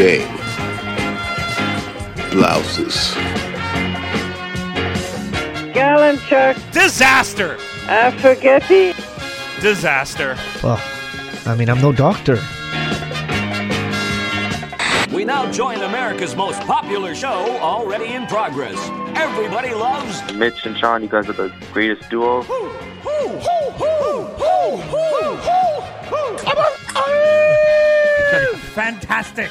game. Blouses. Gallon chuck, Disaster! uh, spaghetti. Disaster. Well, I mean, I'm no doctor. We now join America's most popular show already in progress. Everybody loves Mitch and Sean, you guys are the greatest duo. Fantastic.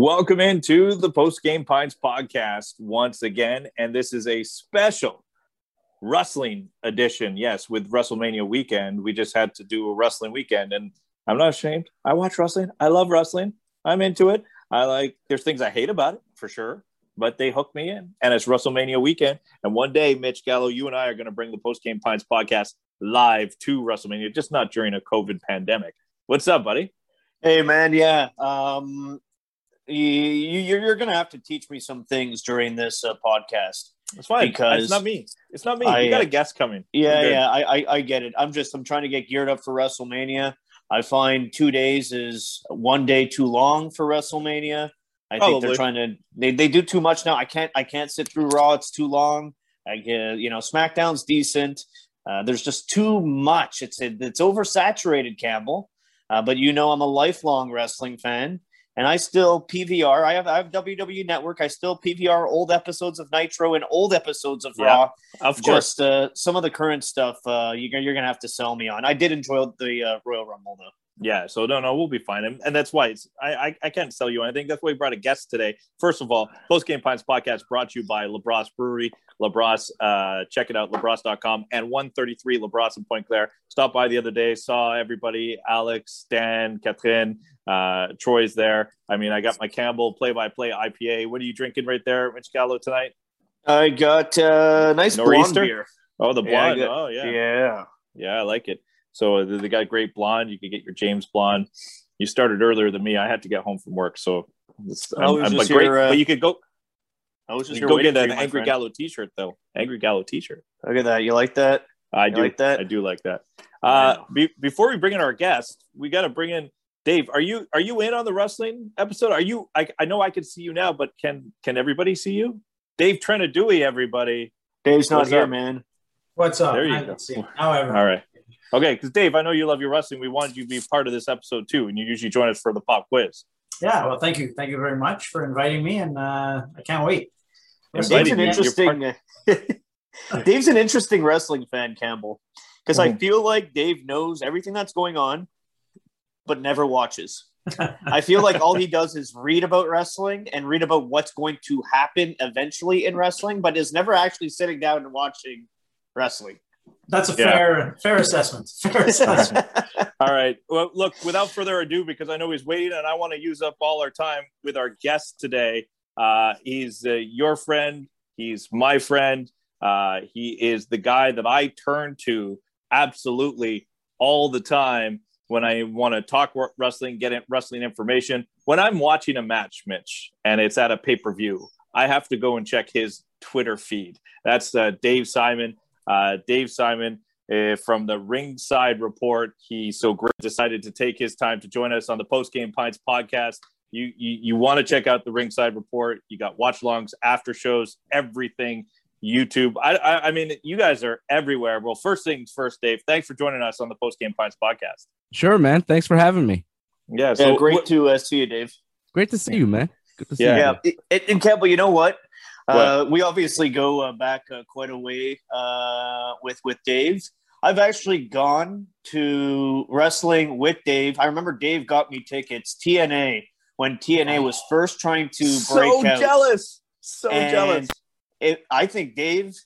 Welcome into the Post Game Pints podcast once again. And this is a special wrestling edition. Yes, with WrestleMania weekend. We just had to do a wrestling weekend. And I'm not ashamed. I watch wrestling. I love wrestling. I'm into it. I like, there's things I hate about it for sure, but they hook me in. And it's WrestleMania weekend. And one day, Mitch Gallo, you and I are going to bring the Post Game Pints podcast live to WrestleMania, just not during a COVID pandemic. What's up, buddy? Hey man, yeah. Um, you, you you're gonna have to teach me some things during this uh, podcast. It's fine. Because it's not me. It's not me. I, you got uh, a guest coming. Yeah, yeah. I, I I get it. I'm just I'm trying to get geared up for WrestleMania. I find two days is one day too long for WrestleMania. I think they're trying to they, they do too much now. I can't I can't sit through Raw. It's too long. I get you know SmackDown's decent. Uh, there's just too much. It's it's oversaturated, Campbell. Uh, but you know I'm a lifelong wrestling fan, and I still PVR. I have I have WWE Network. I still PVR old episodes of Nitro and old episodes of Yeah, Raw. Of course. Just uh, some of the current stuff uh, you're, you're gonna have to sell me on. I did enjoy the uh, Royal Rumble though. Yeah, so no, no, we'll be fine, and, and that's why it's I, I I can't sell you anything. That's why we brought a guest today. First of all, Post Game Pints podcast brought to you by Labrosse Brewery. Labrosse, uh, check it out, labrosse.com and 133 Labrosse in Pointe-Claire. Stopped by the other day, saw everybody, Alex, Dan, Catherine, uh, Troy's there. I mean, I got my Campbell play-by-play IPA. What are you drinking right there, Mitch Gallo tonight? I got uh, nice blonde beer. Oh, the Yeah, blonde. got- oh, yeah. yeah. Yeah, I like it. So they they got great blonde. You could get your James blonde. You started earlier than me. I had to get home from work, so it's, I was I'm- just but great. here, uh, but you could go. I was just go get an Angry friend. Gallo T-shirt though. Angry Gallo T-shirt. Look at that. You like that? I You do like that? I do like that. Uh, be, before we bring in our guest, we got to bring in Dave. Are you are you in on the wrestling episode? Are you? I, I know I can see you now, but can can everybody see you? Dave Trenadewey, everybody. Dave's not What's here, up? man. What's up? There you I go. can see. However, All right. Okay, because Dave, I know you love your wrestling. We wanted you to be part of this episode too, and you usually join us for the pop quiz. yeah. Well, thank you, thank you very much for inviting me, and uh, I can't wait. Dave's an you're- interesting. Dave's an interesting wrestling fan, Campbell, because I Mhm. feel like Dave knows everything that's going on, but never watches. I feel like all he does is read about wrestling and read about what's going to happen eventually in wrestling, but is never actually sitting down and watching wrestling. That's a Yeah. fair fair assessment. Fair assessment. All right. Well, look, without further ado, because I know he's waiting and I want to use up all our time with our guest today. Uh, he's uh, your friend. He's my friend. Uh, he is the guy that I turn to absolutely all the time when I want to talk wrestling, get wrestling information. When I'm watching a match, Mitch, and it's at a pay per view, I have to go and check his Twitter feed. That's uh, Dave Simon. Uh, Dave Simon uh, from the Ringside Report. He so great decided to take his time to join us on the Post Game Pints podcast. You you, you want to check out the Ringside Report? You got watch longs, after shows, everything. YouTube. I, I I mean, you guys are everywhere. Well, first things first, Dave. Thanks for joining us on the Post Game Pints podcast. Sure, man. Thanks for having me. Yeah. yeah, So great what- to uh, see you, Dave. Great to see you, man. Good to see Yeah. you. Yeah, it, and Campbell, you know what? Uh, we obviously go uh, back uh, quite a way uh, with with Dave. I've actually gone to wrestling with Dave. I remember Dave got me tickets TNA when TNA was first trying to break so out. jealous. So And jealous. It, I think Dave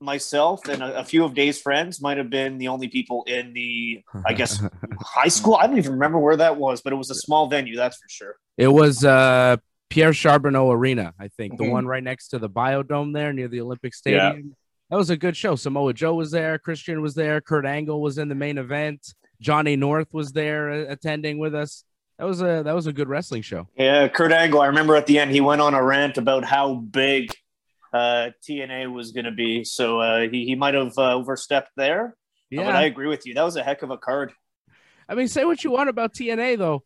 myself, and a, a few of Dave's friends might have been the only people in the, I guess, high school. I don't even remember where that was, but it was a small venue, that's for sure. It was uh, Pierre Charbonneau Arena, I think, the Mhm. one right next to the Biodome there near the Olympic Stadium. That was a good show. Samoa Joe was there, Christian was there, Kurt Angle was in the main event, Johnny North was there uh, attending with us. That was a that was a good wrestling show. Yeah, Kurt Angle. I remember at the end he went on a rant about how big uh, TNA was going to be. So uh, he he might have uh, overstepped there. Uh, Yeah. but I agree with you. That was a heck of a card. I mean, say what you want about TNA, though.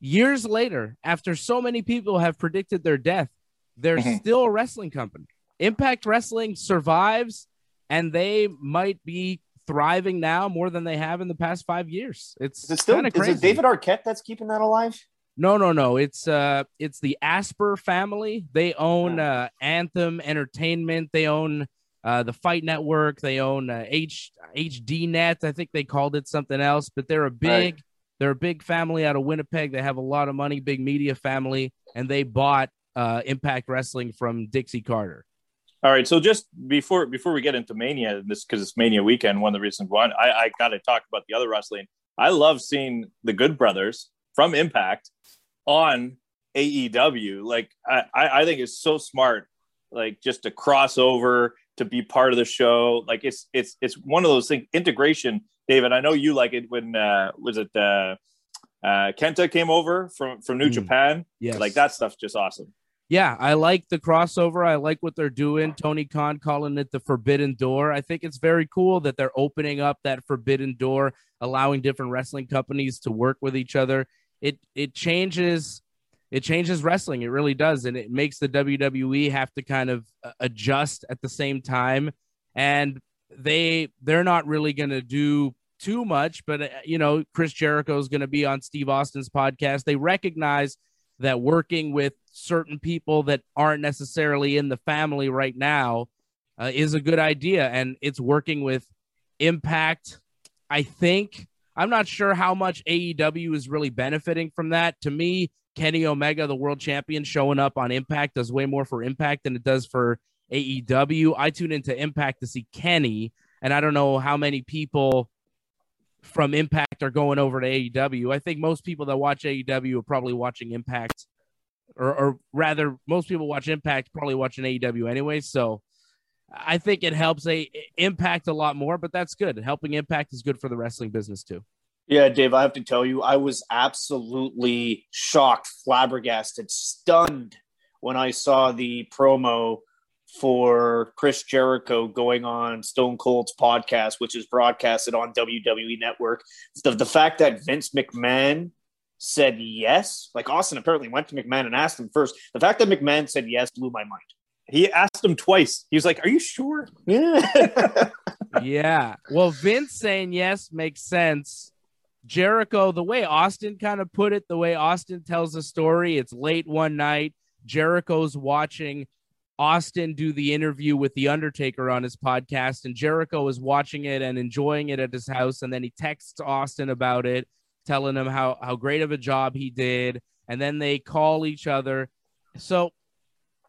Years later, after so many people have predicted their death, they're Mhm. still a wrestling company. Impact Wrestling survives, and they might be thriving now more than they have in the past five years. It's Is it still is it David Arquette that's keeping that alive? No, no, no. It's uh, it's the Asper family. They own uh, Anthem Entertainment. They own uh, the Fight Network. They own uh, H HD Net. I think they called it something else, but they're a big, they're a big family out of Winnipeg. They have a lot of money, big media family, and they bought uh, Impact Wrestling from Dixie Carter. All right, so just before before we get into Mania, this because it's Mania weekend, one of the reasons why I, I got to talk about the other wrestling. I love seeing the Good Brothers from Impact on AEW. Like I, I think it's so smart, like just to cross over to be part of the show. Like it's it's it's one of those things. Integration, David. I know you like it when uh, was it uh, uh, Kenta came over from from New Mm. Japan. Yeah, like that stuff's just awesome. Yeah, I like the crossover. I like what they're doing. Tony Khan calling it the forbidden door. I think it's very cool that they're opening up that forbidden door, allowing different wrestling companies to work with each other. It it changes it changes wrestling. It really does, and it makes the WWE have to kind of uh, adjust at the same time. And they they're not really going to do too much, but uh, you know, Chris Jericho is going to be on Steve Austin's podcast. They recognize that working with certain people that aren't necessarily in the family right now uh, is a good idea and it's working with impact i think i'm not sure how much aew is really benefiting from that to me kenny omega the world champion showing up on impact does way more for impact than it does for aew i tune into impact to see kenny and i don't know how many people from Impact are going over to AEW. I think most people that watch AEW are probably watching Impact, or, or rather, most people watch Impact probably watching AEW anyway. So I think it helps a Impact a lot more, but that's good. Helping Impact is good for the wrestling business too. Yeah, Dave, I have to tell you, I was absolutely shocked, flabbergasted, stunned when I saw the promo for Chris Jericho going on Stone Cold's podcast, which is broadcasted on WWE Network. The, the fact that Vince McMahon said yes, like Austin apparently went to McMahon and asked him first. The fact that McMahon said yes blew my mind. He asked him twice. He was like, "Are you sure?" Yeah. yeah. Well, Vince saying yes makes sense. Jericho, the way Austin kind of put it, the way Austin tells the story, it's late one night. Jericho's watching Austin do the interview with The Undertaker on his podcast, and Jericho is watching it and enjoying it at his house. And then he texts Austin about it, telling him how, how great of a job he did. And then they call each other. So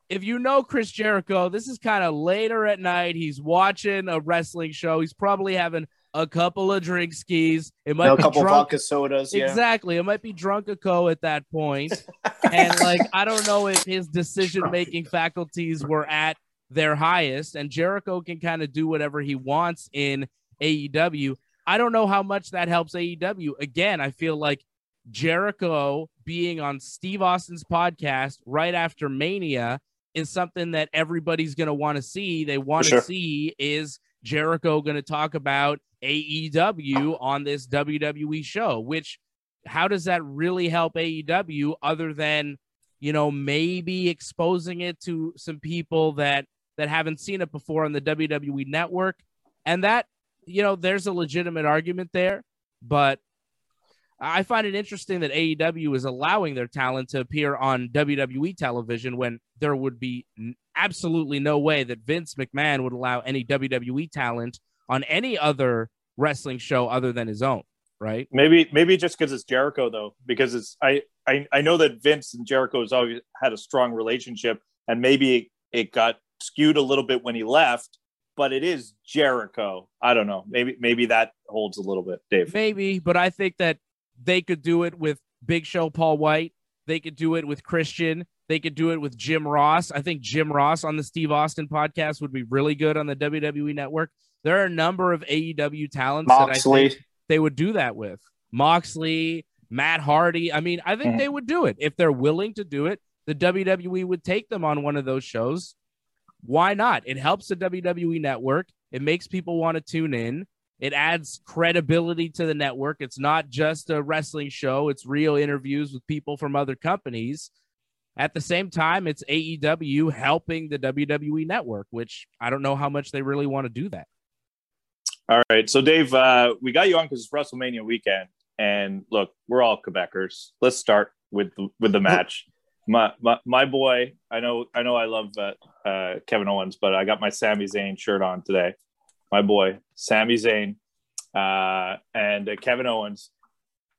if you know Chris Jericho, this is kind of later at night. He's watching a wrestling show. He's probably having a couple of drink skis. It might a be a couple drunk. vodka sodas. Yeah. Exactly. It might be drunk a co at that point. and like I don't know if his decision making faculties were at their highest and Jericho can kind of do whatever he wants in AEW. I don't know how much that helps AEW. Again, I feel like Jericho being on Steve Austin's podcast right after Mania is something that everybody's going to want to see. They want to sure. see is Jericho going to talk about AEW on this WWE show, which how does that really help AEW other than, you know, maybe exposing it to some people that that haven't seen it before on the WWE network? And that, you know, there's a legitimate argument there, but I find it interesting that AEW is allowing their talent to appear on WWE television when there would be absolutely no way that Vince McMahon would allow any WWE talent on any other wrestling show other than his own, right? Maybe maybe just because it's Jericho though, because it's I, I I know that Vince and Jericho has always had a strong relationship, and maybe it got skewed a little bit when he left. but it is Jericho. I don't know. Maybe maybe that holds a little bit, Dave. Maybe, but I think that they could do it with Big Show Paul White. They could do it with Christian. They could do it with Jim Ross. I think Jim Ross on the Steve Austin podcast would be really good on the WWE network. There are a number of AEW talents Moxley. that I think they would do that with. Moxley, Matt Hardy. I mean, I think Mhm. they would do it. If they're willing to do it, the WWE would take them on one of those shows. Why not? It helps the WWE network. It makes people want to tune in. It adds credibility to the network. It's not just a wrestling show, it's real interviews with people from other companies. At the same time, it's AEW helping the WWE network, which I don't know how much they really want to do that. All right. So, Dave, uh, we got you on because it's WrestleMania weekend. And look, we're all Quebecers. Let's start with the, with the match. My, my my boy, I know I know I love uh, uh, Kevin Owens, but I got my Sami Zayn shirt on today. My boy, Sami Zayn, uh, and uh, Kevin Owens.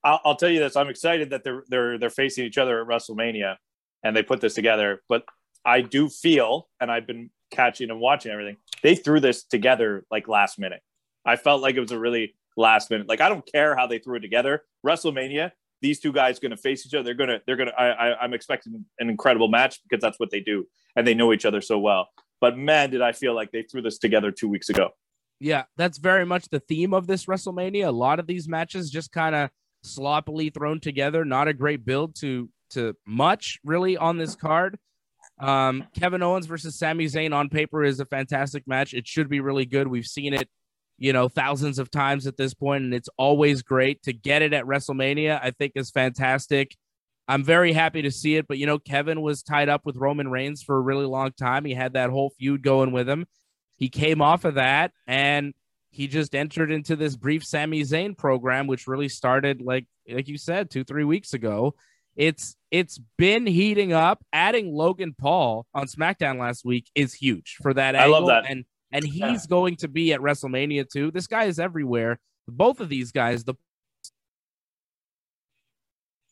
I'll, I'll tell you this: I'm excited that they're they're they're facing each other at WrestleMania, and they put this together. But I do feel, and I've been catching and watching everything. They threw this together like last minute. I felt like it was a really last minute. Like I don't care how they threw it together. WrestleMania, these two guys going to face each other. They're gonna they're gonna. I, I I'm expecting an incredible match because that's what they do, and they know each other so well. But man, did I feel like they threw this together two weeks ago. Yeah, that's very much the theme of this WrestleMania. A lot of these matches just kind of sloppily thrown together. Not a great build to to much really on this card. Um, Kevin Owens versus Sami Zayn on paper is a fantastic match. It should be really good. We've seen it, you know, thousands of times at this point, and it's always great to get it at WrestleMania. I think is fantastic. I'm very happy to see it, but you know, Kevin was tied up with Roman Reigns for a really long time. He had that whole feud going with him. He came off of that and he just entered into this brief Sami Zayn program, which really started like like you said, two, three weeks ago. It's it's been heating up. Adding Logan Paul on SmackDown last week is huge for that I love that. And and he's going to be at WrestleMania too. This guy is everywhere. Both of these guys, the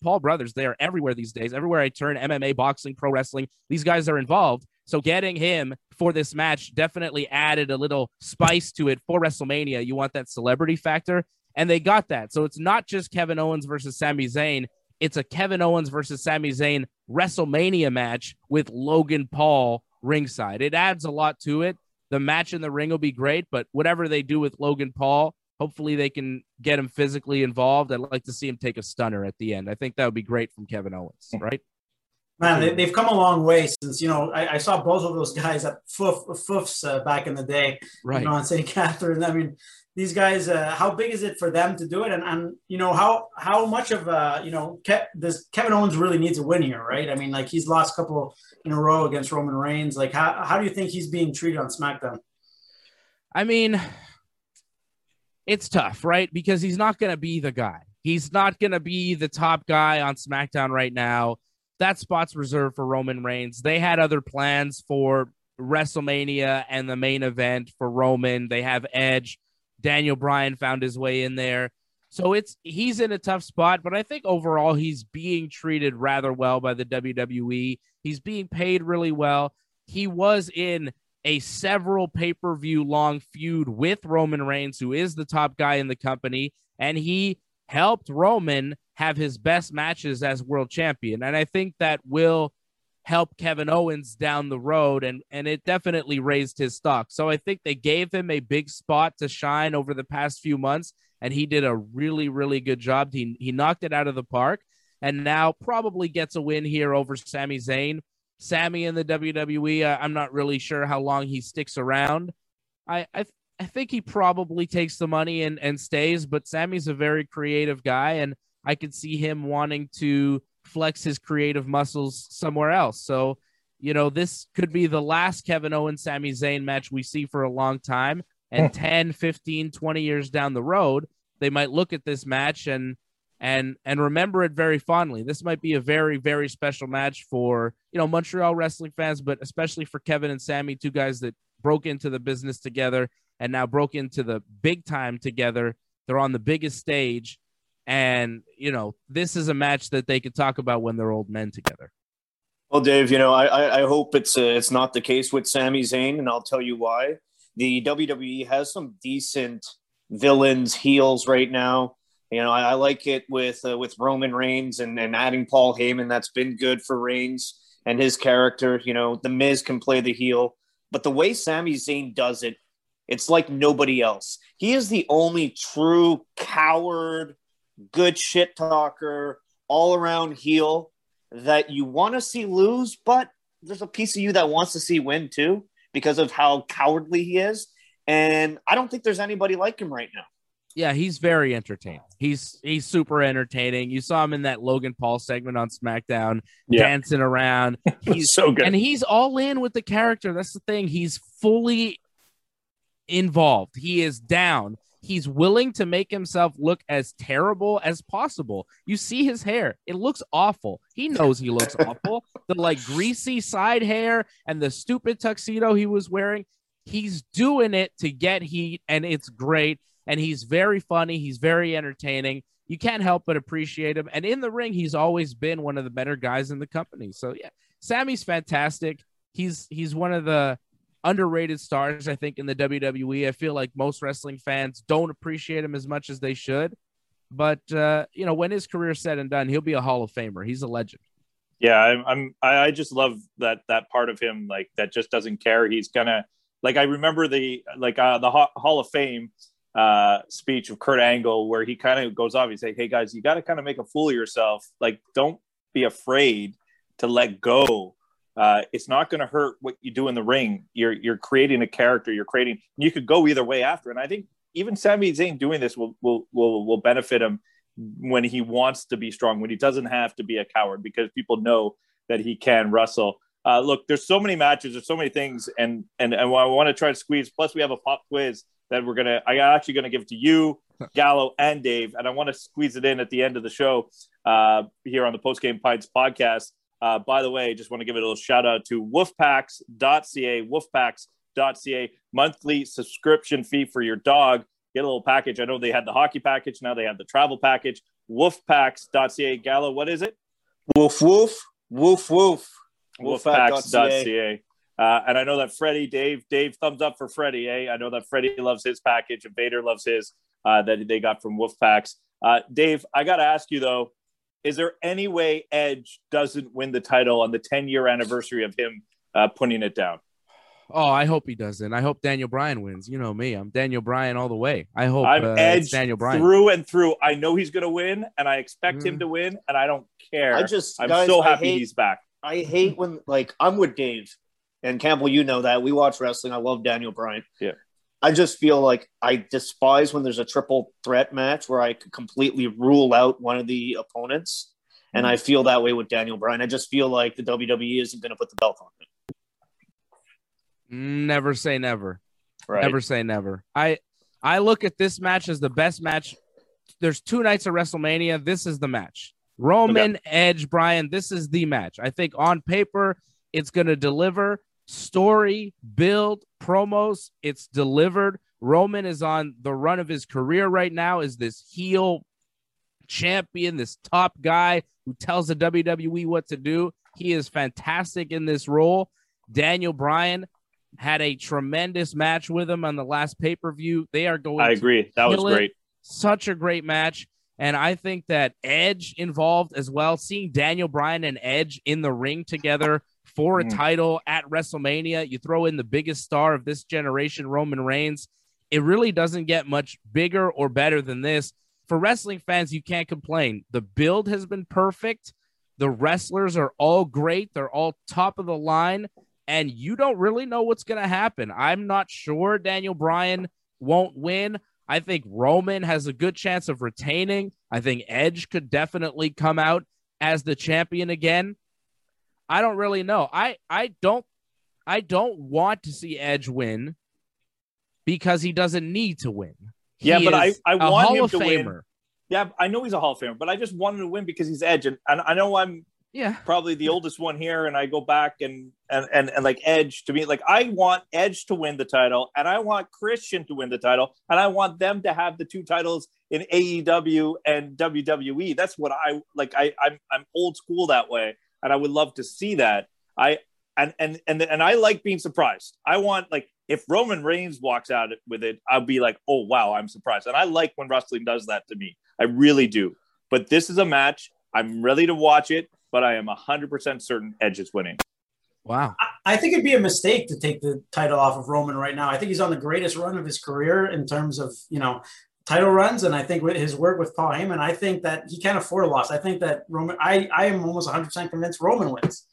Paul brothers, they are everywhere these days. Everywhere I turn, MMA, boxing, pro wrestling, these guys are involved. So getting him for this match definitely added a little spice to it for WrestleMania. You want that celebrity factor, and they got that. So it's not just Kevin Owens versus Sami Zayn. It's a Kevin Owens versus Sami Zayn WrestleMania match with Logan Paul ringside. It adds a lot to it. The match in the ring will be great, but whatever they do with Logan Paul, hopefully they can get him physically involved. I'd like to see him take a stunner at the end. I think that would be great from Kevin Owens, right? Man, they, they've come a long way since you know I, I saw both of those guys at Foof, Foofs uh, back in the day, Right. You know, on St. Catherine. I mean, these guys, uh, how big is it for them to do it? And, and you know how how much of uh, you know Ke- does Kevin Owens really needs a win here, right? I mean, like he's lost a couple in a row against Roman Reigns. Like, how how do you think he's being treated on SmackDown? I mean, it's tough, right? Because he's not going to be the guy. He's not going to be the top guy on SmackDown right now. That spot's reserved for Roman Reigns. They had other plans for WrestleMania and the main event for Roman. They have Edge. Daniel Bryan found his way in there. So it's he's in a tough spot, but I think overall he's being treated rather well by the WWE. He's being paid really well. He was in a several pay-per-view long feud with Roman Reigns, who is the top guy in the company, and he helped Roman have his best matches as world champion. And I think that will help Kevin Owens down the road and and it definitely raised his stock. So I think they gave him a big spot to shine over the past few months and he did a really really good job. He he knocked it out of the park and now probably gets a win here over Sami Zayn. Sami in the WWE, I, I'm not really sure how long he sticks around. I I I think he probably takes the money and, and stays, but Sami's a very creative guy, and I could see him wanting to flex his creative muscles somewhere else. So, you know, this could be the last Kevin Owens Sami Zayn match we see for a long time. And hmm. 10, 15, 20 years down the road, they might look at this match and and and remember it very fondly. This might be a very very special match for, you know, Montreal wrestling fans, but especially for Kevin and Sami, two guys that broke into the business together and now broke into the big time together. They're on the biggest stage and you know this is a match that they could talk about when they're old men together. Well, Dave, you know, I, I, hope it's uh, it's not the case with Sami Zayn, and I'll tell you why. the WWE has some decent villains, heels right now. You know, I, I like it with uh, with Roman Reigns and, and adding Paul Heyman. That's been good for Reigns and his character. You know, The Miz can play the heel, but the way Sami Zayn does it, it's like nobody else. He is the only true coward, good shit talker, all around heel that you want to see lose, but there's a piece of you that wants to see win too because of how cowardly he is. And I don't think there's anybody like him right now. Yeah, he's very entertaining. He's he's super entertaining. You saw him in that Logan Paul segment on SmackDown, Yeah. dancing around. He's so good. and he's all in with the character. That's the thing. He's fully involved. He is down. He's willing to make himself look as terrible as possible. You see his hair. It looks awful. He knows he looks awful. The like greasy side hair and the stupid tuxedo he was wearing. He's doing it to get heat and it's great and he's very funny, he's very entertaining. You can't help but appreciate him. And in the ring, he's always been one of the better guys in the company. So yeah, Sami's fantastic. He's he's one of the underrated stars, I think, in the WWE. I feel like most wrestling fans don't appreciate him as much as they should. But uh, you know, when his career's said and done, he'll be a Hall of Famer. He's a legend. Yeah, I'm, I'm I just love that that part of him, like that just doesn't care. He's gonna like I remember the like uh, the Hall of Fame uh speech of Kurt Angle where he kind of goes off. He's like, "Hey guys, you got to kind of make a fool of yourself. Like, don't be afraid to let go. Uh, it's not going to hurt what you do in the ring. You're you're creating a character. You're creating. You could go either way after. And I think even Sami Zayn doing this will will will will benefit him when he wants to be strong, when he doesn't have to be a coward, because people know that he can wrestle. Uh, look, there's so many matches, there's so many things, and and and I want to try to squeeze. Plus, we have a pop quiz that we're gonna. I actually gonna give to you, Gallo, and Dave, and I want to squeeze it in at the end of the show uh, here on the Post Game Pints podcast. Uh, by the way, just want to give a little shout out to wolfpacks.ca, wolfpacks.ca, monthly subscription fee for your dog. Get a little package. I know they had the hockey package. Now they have the travel package. Wolfpacks.ca. Gallo, what is it? Woof woof woof woof. Wolfpacks.ca. Uh, and I know that Freddie, Dave, Dave, thumbs up for Freddie. Eh? I know that Freddie loves his package and Vader loves his uh, that they got from Wolfpacks. Uh, Dave, I got to ask you though, is there any way Edge doesn't win the title on the 10 year anniversary of him uh, putting it down? Oh, I hope he doesn't. I hope Daniel Bryan wins. You know me. I'm Daniel Bryan all the way. I hope I'm uh, Edge Daniel Bryan. through and through. I know he's going to win, and I expect him Mm. to win, and I don't care. I just I'm guys, so happy hate- he's back. I hate when like I'm with Dave and Campbell. You know that we watch wrestling. I love Daniel Bryan. Yeah. I just feel like I despise when there's a triple threat match where I could completely rule out one of the opponents. And I feel that way with Daniel Bryan. I just feel like the WWE isn't going to put the belt on him. Never say never. Right. Never say never. I I look at this match as the best match. There's two nights of WrestleMania. This is the match. Roman, Edge, Bryan. This is the match. I think on paper it's going to deliver story, build, promos. It's delivered. Roman is on the run of his career right now. Is this heel champion, this top guy who tells the WWE what to do? He is fantastic in this role. Daniel Bryan had a tremendous match with him on the last pay per view. They are going. I to agree. That was kill it. great. Such a great match. And I think that Edge involved as well, seeing Daniel Bryan and Edge in the ring together for a Mm. title at WrestleMania. You throw in the biggest star of this generation, Roman Reigns. It really doesn't get much bigger or better than this. For wrestling fans, you can't complain. The build has been perfect. The wrestlers are all great. They're all top of the line. And you don't really know what's going to happen. I'm not sure Daniel Bryan won't win. I think Roman has a good chance of retaining. I think Edge could definitely come out as the champion again. I don't really know. I I don't I don't want to see Edge win because he doesn't need to win. Yeah, He but I, I want Hall him to Famer. win. Yeah, I know he's a Hall of Famer, but I just wanted to win because he's Edge, and, and I know I'm Yeah. probably the oldest one here, and I go back and and and and like Edge to me, like I want Edge to win the title, and I want Christian to win the title, and I want them to have the two titles in AEW and WWE. That's what I like. I I'm I'm old school that way, and I would love to see that. I and and and and I like being surprised. I want like if Roman Reigns walks out with it, I'll be like, oh wow, I'm surprised. And I like when wrestling does that to me. I really do. But this is a match. I'm ready to watch it, but I am 100% certain Edge is winning. Wow. I think it'd be a mistake to take the title off of Roman right now. I think he's on the greatest run of his career in terms of, you know, title runs. And I think with his work with Paul Heyman, I think that he can't afford a loss. I think that Roman, I, I am almost 100% convinced Roman wins,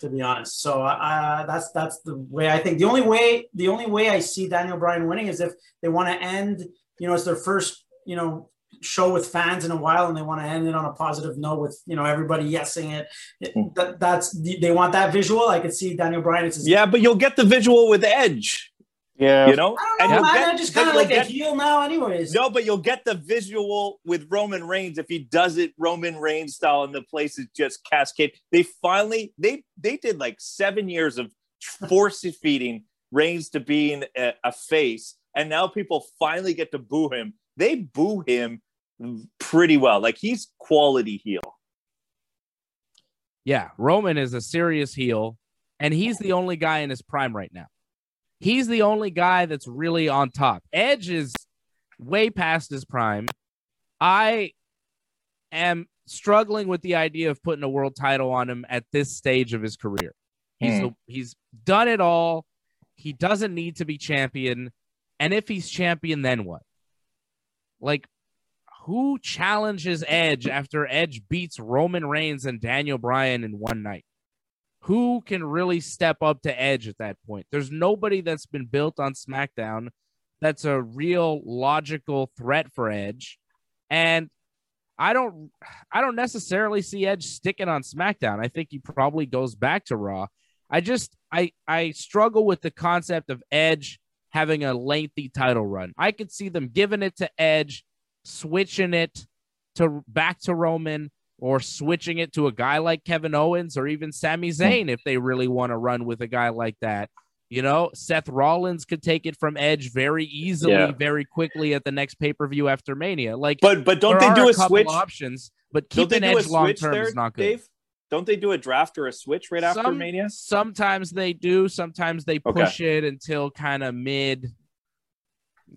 to be honest. So uh, that's that's the way I think. The only way, the only way I see Daniel Bryan winning is if they want to end, you know, it's their first, you know, show with fans in a while and they want to end it on a positive note with you know everybody yesing it, it that, that's they want that visual i could see daniel bryan it's his, Yeah, but you'll get the visual with Edge, Yeah. you know? i don't know you'll get- i'm just kind of you'll like a heel now anyways No, but you'll get the visual with Roman Reigns if he does it Roman Reigns style, and the place is just cascade. They finally they they did like seven years of force feeding Reigns to being a, a face, and now people finally get to boo him. They boo him pretty well. Like he's quality heel. Yeah, Roman is a serious heel, and he's the only guy in his prime right now. He's the only guy that's really on top. Edge is way past his prime. I am struggling with the idea of putting a world title on him at this stage of his career. He's Hmm. he's done it all. He doesn't need to be champion, and if he's champion, then what? Like, who challenges Edge after Edge beats Roman Reigns and Daniel Bryan in one night? Who can really step up to Edge at that point? There's nobody that's been built on SmackDown that's a real logical threat for Edge. And I don't I don't necessarily see Edge sticking on SmackDown. I think he probably goes back to Raw. I just I I struggle with the concept of Edge having a lengthy title run. I could see them giving it to Edge, switching it to back to Roman or switching it to a guy like Kevin Owens or even Sami hmm. Zayn if they really want to run with a guy like that. You know, Seth Rollins could take it from Edge very easily, Yeah. very quickly at the next pay per view after Mania. Like, But but don't they do a couple switch? options, but keeping Edge long term there, is not good. Dave? Don't they do a draft or a switch right after Some- Mania? Sometimes they do. Sometimes they Okay. push it until kind of mid,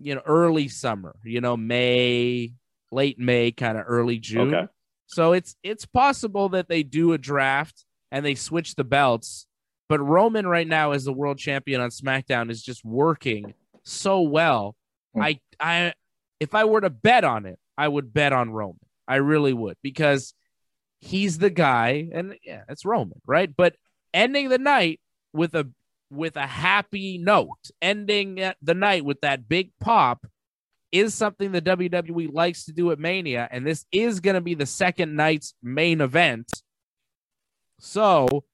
you know, early summer. You know, May, late May, kind of early June. Okay. So it's it's possible that they do a draft and they switch the belts. But Roman right now as the world champion on SmackDown is just working so well. Hmm. I I if I were to bet on it, I would bet on Roman. I really would because he's the guy and yeah, it's Roman, right? But ending the night with a with a happy note, ending the night with that big pop is something the WWE likes to do at Mania, and this is going to be the second night's main event. So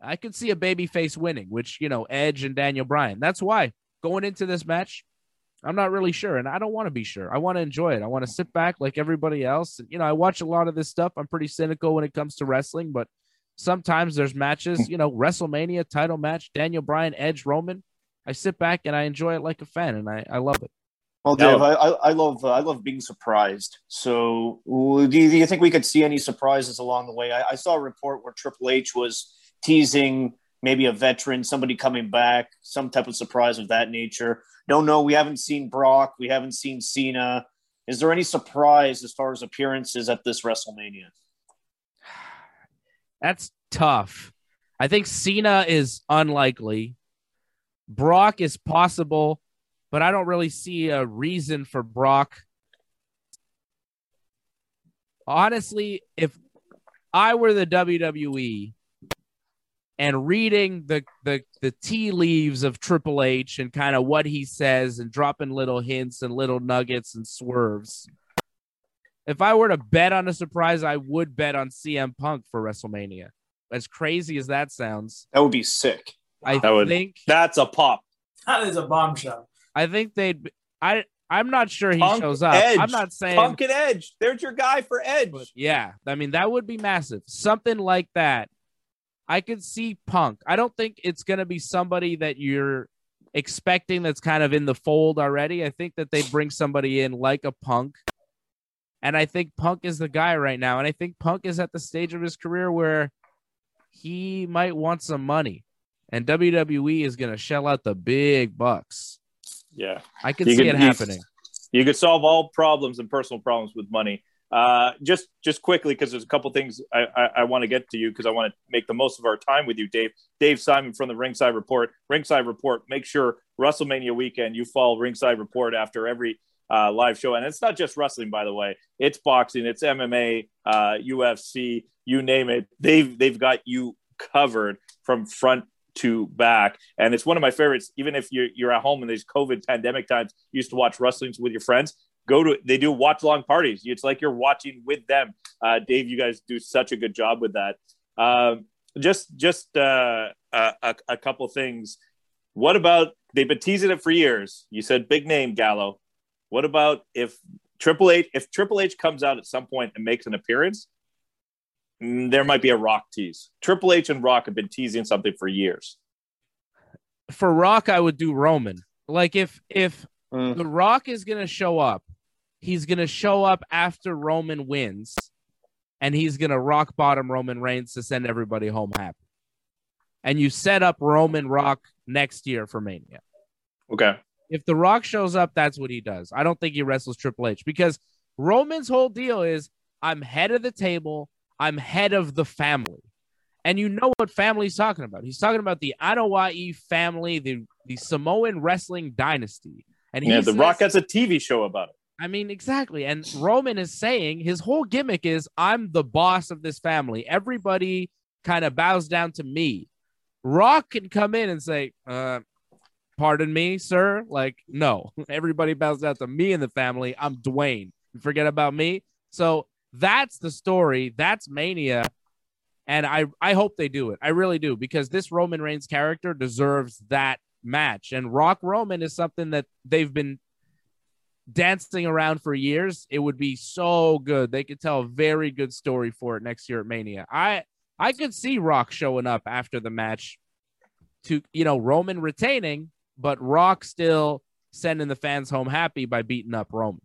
I could see a babyface winning, which, you know, Edge and Daniel Bryan. That's why going into this match, I'm not really sure, and I don't want to be sure. I want to enjoy it. I want to sit back like everybody else. You know, I watch a lot of this stuff. I'm pretty cynical when it comes to wrestling, but sometimes there's matches, hmm. you know, WrestleMania title match, Daniel Bryan, Edge, Roman. I sit back and I enjoy it like a fan, and I, I love it. Well, Dave, I, I, I love uh, I love being surprised. So, do you, do you think we could see any surprises along the way? I, I saw a report where Triple H was teasing maybe a veteran, somebody coming back, some type of surprise of that nature. Don't know. We haven't seen Brock. We haven't seen Cena. Is there any surprise as far as appearances at this WrestleMania? That's tough. I think Cena is unlikely. Brock is possible, but I don't really see a reason for Brock. Honestly, if I were the WWE and reading the the the tea leaves of Triple H and kind of what he says and dropping little hints and little nuggets and swerves, if I were to bet on a surprise, I would bet on CM Punk for WrestleMania. As crazy as that sounds, That would be sick. I That would- think That's a pop. that is a bombshell I think they'd. I I'm not sure he Punk, shows up. Edge. I'm not saying. Punk and Edge. There's your guy for Edge. yeah, I mean that would be massive. Something like that. I could see Punk. I don't think it's going to be somebody that you're expecting that's kind of in the fold already. I think that they bring somebody in like a Punk. And I think Punk is the guy right now. And I think Punk is at the stage of his career where he might want some money. and WWE is going to shell out the big bucks. Yeah. I can You see could- it you- happening. You could solve all problems and personal problems with money. Uh, just just quickly, because there's a couple things I, I, I want to get to you because I want to make the most of our time with you, Dave. Dave Simon from the Ringside Report. Ringside Report. Make sure WrestleMania weekend you follow Ringside Report after every uh, live show, and it's not just wrestling, by the way. It's boxing, it's MMA, uh, UFC, you name it. They've they've got you covered from front to back, and it's one of my favorites. Even if you're you're at home in these COVID pandemic times, you used to watch wrestlings with your friends go to they do watch long parties. It's like you're watching with them. Uh, dave you guys do such a good job with that. Um, just just uh, a, a, couple things. What about they've been teasing it for years. You said big name gallo. What about if triple h if triple h comes out at some point and makes an appearance there might be a rock tease triple h and rock have been teasing something for years For Rock, I would do Roman. Like if if Mm. The Rock is going to show up, he's going to show up after Roman wins, and he's going to rock bottom Roman Reigns to send everybody home happy. And you set up Roman Rock next year for Mania. okay If The Rock shows up, that's what he does. I don't think he wrestles Triple H because Roman's whole deal is I'm head of the table, I'm head of the family. And you know what family he's talking about. He's talking about the Anoa'i family, the, the Samoan wrestling dynasty. And yeah the says- rock has a tv show about it I mean, exactly. And Roman is saying his whole gimmick is I'm the boss of this family. Everybody kind of bows down to me. Rock can come in and say, uh, pardon me, sir. Like, no, everybody bows down to me in the family. I'm Dwayne. You forget about me. So that's the story. That's Mania. And I, I hope they do it. I really do because this Roman Reigns character deserves that match. And Rock Roman is something that they've been dancing around for years. It would be so good. They could tell a very good story for it next year at Mania. I I could see Rock showing up after the match to you know Roman retaining, but Rock still sending the fans home happy by beating up Roman.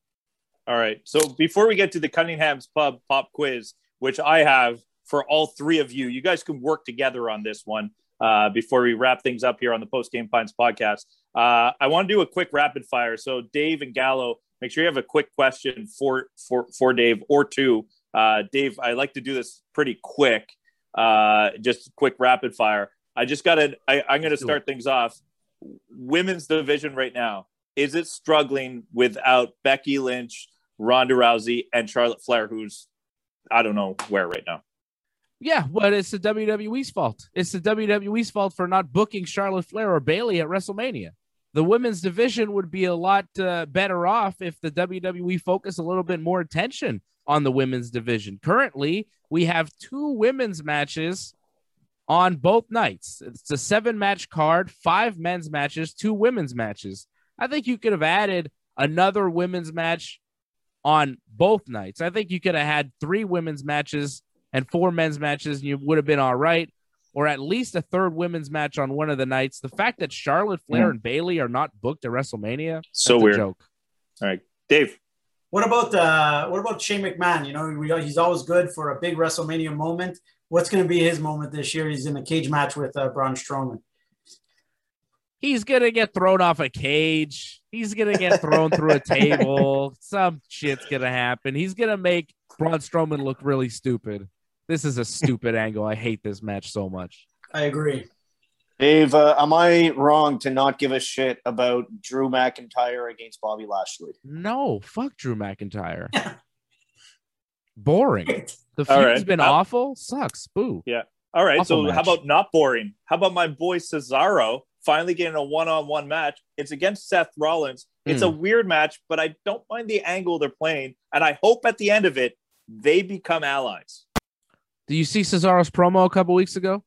All right. So before we get to the Cunningham's Pub pop quiz, which I have for all three of you, you guys can work together on this one uh, before we wrap things up here on the Post Game Pints podcast. Uh, I want to do a quick rapid fire. So Dave and Gallo, make sure you have a quick question for for for Dave or two. Uh, Dave, I like to do this pretty quick, uh, just quick rapid fire. I just got to. I'm going to start things off. Women's division right now is it struggling without Becky Lynch, Ronda Rousey, and Charlotte Flair, who's I don't know where right now. Yeah, but it's the WWE's fault. It's the WWE's fault for not booking Charlotte Flair or Bayley at WrestleMania. The women's division would be a lot uh, better off if the WWE focused a little bit more attention on the women's division. Currently, we have two women's matches on both nights. It's a seven match card, five men's matches, two women's matches. I think you could have added another women's match on both nights. I think you could have had three women's matches and four men's matches, and you would have been all right. Or at least a third women's match on one of the nights. The fact that Charlotte Flair Mm. and Bayley are not booked at WrestleMania, So that's a weird. joke. All right, Dave. What about uh, what about Shane McMahon? You know, we, he's always good for a big WrestleMania moment. What's going to be his moment this year? He's in a cage match with uh, Braun Strowman. He's gonna get thrown off a cage. He's gonna get thrown through a table. Some shit's gonna happen. He's gonna make Braun Strowman look really stupid. This is a stupid angle. I hate this match so much. I agree. Dave, uh, am I wrong to not give a shit about Drew McIntyre against Bobby Lashley? No, fuck Drew McIntyre. Boring. The All feud's right. been Uh, awful. Sucks. Boo. Yeah. All right. Awful so how about not boring? How about my boy Cesaro finally getting a one-on-one match? It's against Seth Rollins. It's a weird match, but I don't mind the angle they're playing, and I hope at the end of it they become allies. Do you see Cesaro's promo a couple weeks ago?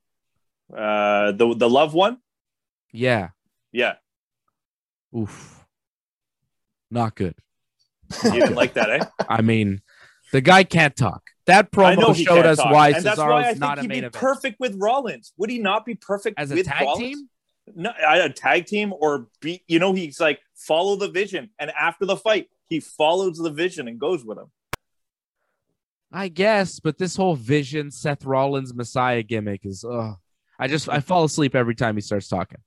Uh, the the love one, Yeah. yeah. Oof. Not good. You didn't like that, eh? I mean, the guy can't talk. That promo showed us talk, why and that's why I think not a he'd main be event. perfect with Rollins. Would he not be perfect As a tag Rollins? team? No, a tag team or be you know he's like follow the vision, and after the fight he follows the vision and goes with him. I guess, but this whole Vision Seth Rollins Messiah gimmick is. Uh, I just I fall asleep every time he starts talking.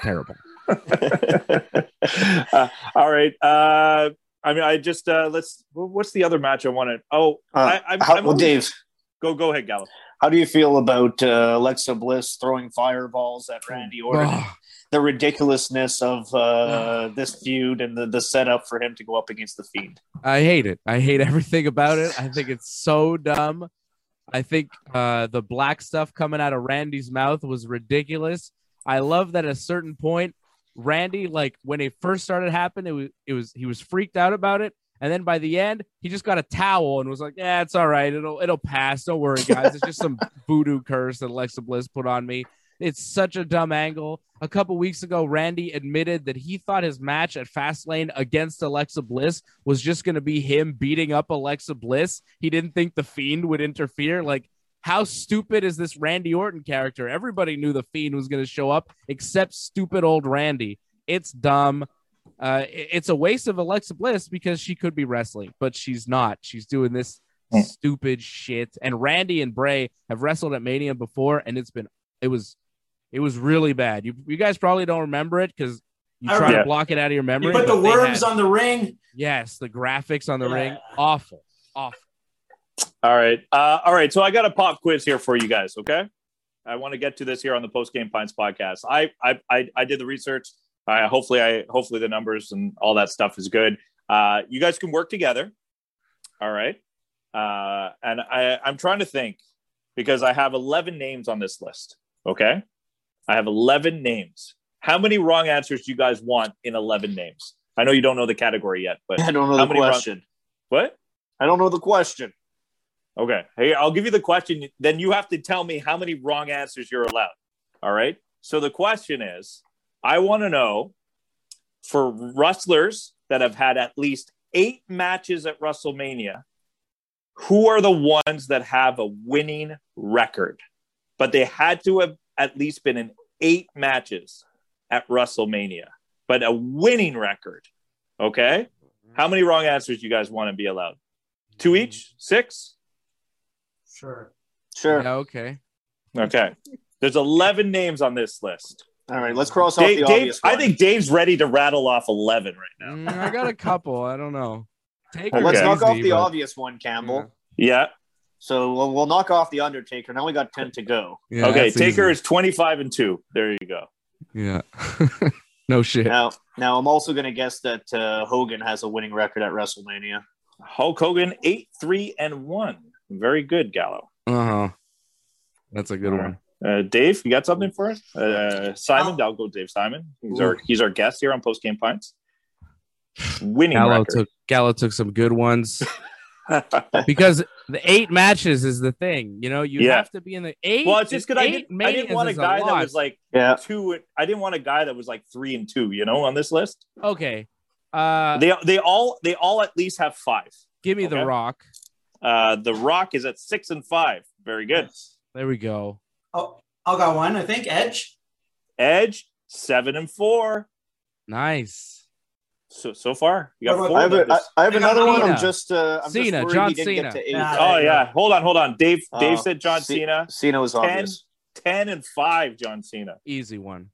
Terrible. uh, all right. Uh, I mean, I just uh, let's. What's the other match I wanted? Oh, Uh, I, I'm, how, I'm well, Dave, Go go ahead, Gallo. How do you feel about uh, Alexa Bliss throwing fireballs at Randy Orton? Ugh. the ridiculousness of uh, this feud and the, the setup for him to go up against the Fiend. I hate it. I hate everything about it. I think it's so dumb. I think uh, the black stuff coming out of Randy's mouth was ridiculous. I love that at a certain point, Randy, like when it first started happening, it was it was he was freaked out about it. And then by the end, he just got a towel and was like, "Yeah, it's all right. It'll it'll pass. Don't worry, guys. It's just some voodoo curse that Alexa Bliss put on me." It's such a dumb angle. A couple weeks ago, Randy admitted that he thought his match at Fastlane against Alexa Bliss was just going to be him beating up Alexa Bliss. He didn't think the Fiend would interfere. Like, how stupid is this Randy Orton character? Everybody knew the Fiend was going to show up except stupid old Randy. It's dumb. Uh, it's a waste of Alexa Bliss because she could be wrestling, but she's not. She's doing this Hmm. stupid shit. And Randy and Bray have wrestled at Mania before, and it's been it was it was really bad. You you guys probably don't remember it because you try remember. to block it out of your memory. You put the worms had- on the ring. Yes, the graphics on the Yeah. ring, awful, awful. All right. Uh, all right. So I got a pop quiz here for you guys. Okay. I want to get to this here on the Post Game Pints podcast. I I I, I did the research. Uh, hopefully, I hopefully the numbers and all that stuff is good. Uh, you guys can work together. All right. Uh, and I I'm trying to think because I have 11 names on this list. Okay. I have 11 names. How many wrong answers do you guys want in 11 names? I know you don't know the category yet, but I don't know the question. what? I don't know the question. Okay. Hey, I'll give you the question. Then you have to tell me how many wrong answers you're allowed. All right. So the question is I want to know for wrestlers that have had at least eight matches at WrestleMania, who are the ones that have a winning record? But they had to have at least been in eight matches at WrestleMania, but a winning record. Okay. Mm-hmm. How many wrong answers you guys want to be allowed? Two mm-hmm. each? Six? Sure. Sure. Yeah, okay. Okay. There's 11 names on this list. All right, let's cross off Dave, the Dave- obvious I think Dave's ready to rattle off 11 right now. Mm, I got a couple. I don't know. Take Okay. Let's knock off the but- obvious one, Campbell. Yeah. So we'll, we'll knock off the Undertaker. Now we got ten to go. Yeah, okay. Taker easy. is 25 and 2. There you go. Yeah. no shit. Now, now I'm also going to guess that uh, Hogan has a winning record at WrestleMania. Hulk Hogan, 8, 3, and 1. Very good, Gallo. Uh huh. That's a good All one. Uh, Dave, you got something for us? Uh, Simon, I'll go Dave Simon. He's our he's our guest here on Post Game Pints. Winning Gallo record. took Gallo took some good ones because the eight matches is the thing. You know, you Yeah. have to be in the eight. well, it's just because I didn't, I didn't want a is guy that was like Yeah. two. I didn't want a guy that was like three and two. You know, on this list, okay. Uh, they they all they all at least have five. give me the. Rock. Uh, the Rock is at six and five. Very good. There we go. Oh, I got one. I think Edge. Edge seven and four. Nice. So so far, you got four. I have, of a, I, have I got another one. I'm just uh, I'm Cena, just worried John he didn't Cena. get to eight. Yeah. oh yeah, hold on, hold on. Dave Dave Oh, said John Ce- Cena. Cena was Ten. obvious. Ten and five. John Cena. Easy one.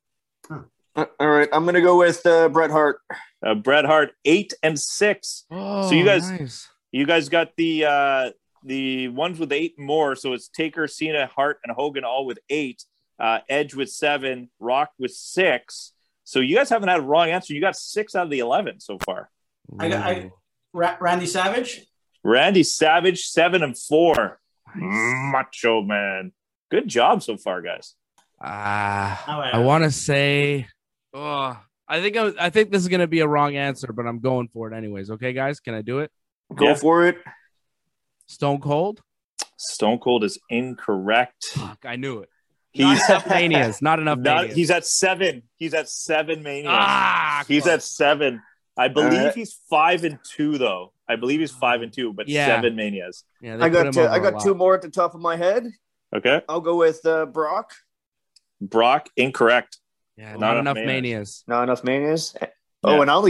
Uh, All right, I'm going to go with uh, Bret Hart. Uh, Bret Hart eight and six. Oh, you guys- nice. You guys got the uh the ones with eight more. So it's Taker, Cena, Hart, and Hogan all with eight. Uh, Edge with seven. Rock with six. So you guys haven't had a wrong answer. You got six out of the eleven so far. I got- I- Ra- Randy Savage. Randy Savage seven and four. Macho man. Good job so far, guys. Ah, Oh, I want to say. Oh, I think I, I think this is gonna be a wrong answer, but I'm going for it anyways. Okay, guys, can I do it? Go Yeah. for it. Stone Cold. Stone Cold is incorrect. Fuck, I knew it. He's Not enough manias. Not enough not, manias. he's at seven. He's at seven manias. ah, he's close. at seven. I believe right. he's five and two though. I believe he's five and two, but Yeah. seven manias. Yeah, I got him two, over I a got two more at the top of my head. Okay. I'll go with uh, Brock. Brock, incorrect. Yeah, Not not, enough enough manias. manias. Not enough manias. Oh, Yeah. and I'll.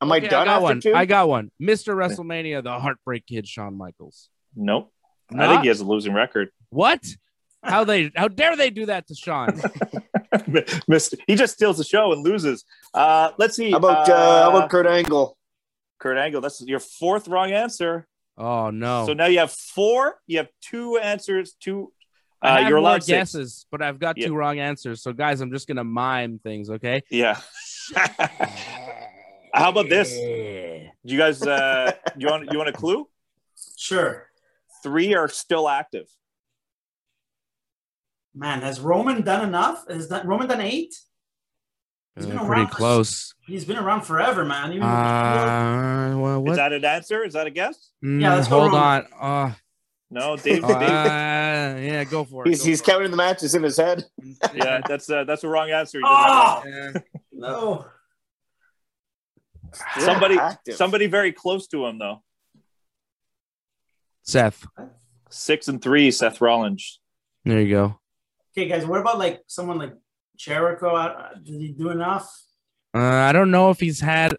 Am I done I got after one. two? I got one. Mr. WrestleMania, the Heartbreak Kid, Shawn Michaels. Nope. I think he has a losing record. What? How they how dare they do that to Shawn? Missed. He just steals the show and loses. Uh, let's see. How about uh, how about Kurt Angle? Kurt Angle? That's your fourth wrong answer. Oh no. So now you have four. You have two answers. Two. Uh, I have you're more allowed six. guesses, but I've got Yeah. two wrong answers. So guys, I'm just gonna mime things, okay? Yeah. How about this? Do you guys, uh, you want you want a clue? Sure. Three are still active. Man, has Roman done enough? Has that, Roman done eight? He's been Uh, around pretty for- close. He's been around forever, man. Even Uh, well, Is that an answer? Is that a guess? Mm, Yeah, let's go hold Roman. on. Uh, No, Dave. uh, Dave yeah, go for it. He's go he's for it. counting the matches in his head. yeah, that's uh, that's a wrong answer. Oh! Yeah. no. That. somebody, active. somebody very close to him though. Seth, Six and three, Seth Rollins. there you go. Okay, guys. What about like someone like Jericho? Uh, Did he do enough? Uh, I don't know if he's had.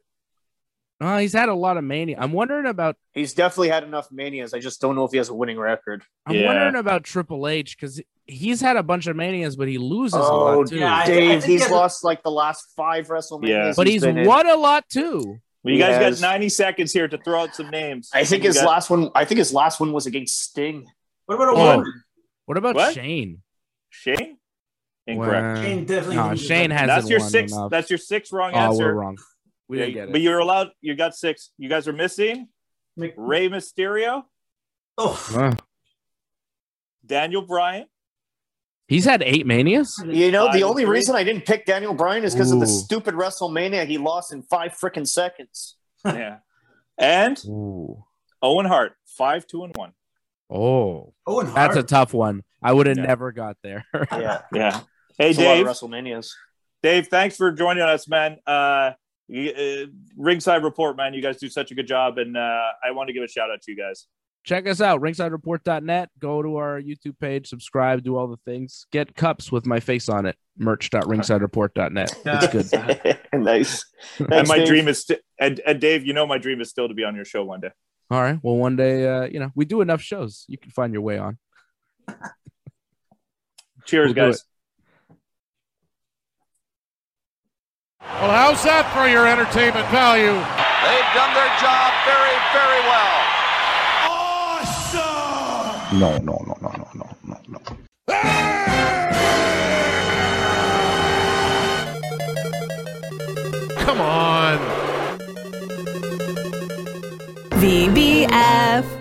Uh, he's had a lot of mania. I'm wondering about. He's definitely had enough manias. I just don't know if he has a winning record. I'm Yeah. wondering about Triple H because he's had a bunch of manias, but he loses a Oh, lot too. yeah, I- Dave, think he he's a- lost like the last five WrestleManias. Yeah. but he's been in. won a lot too. Well, you He guys has- got 90 seconds here to throw out some names. I think his got- last one. I think his last one was against Sting. What about a Oh. woman? What about What? Shane? Shane. Incorrect. Well, Shane definitely. no, Shane hasn't That's your six. enough. That's your six wrong oh, answer. we're wrong. We Yeah, didn't get it. But you're allowed. You got six. You guys are missing Mc- Rey Mysterio, Oh, Uh, Daniel Bryan. he's had eight manias. You know, Five the only three. reason I didn't pick Daniel Bryan is because of the stupid WrestleMania he lost in five freaking seconds. yeah, and Ooh. Owen Hart, five, two, and one. Oh, Owen that's a tough one. I would have Yeah. never got there. Yeah, Yeah. Hey, it's a lot Dave. of WrestleManias. Dave, thanks for joining us, man. Uh, you, uh, Ringside Report, man. You guys do such a good job, and uh, I want to give a shout out to you guys. Check us out, ringsidereport.net. Go to our YouTube page, subscribe, do all the things. Get cups with my face on it. Merch.ringsidereport.net. It's good. nice. and my Dave. dream is, st- and, and Dave, you know, my dream is still to be on your show one day. All right. Well, one day, uh, you know, we do enough shows. You can find your way on. Cheers, We'll guys. Well, how's that for your entertainment value? They've done their job very, very well. No, no, no, no, no, no, no, no. Come on. VBF.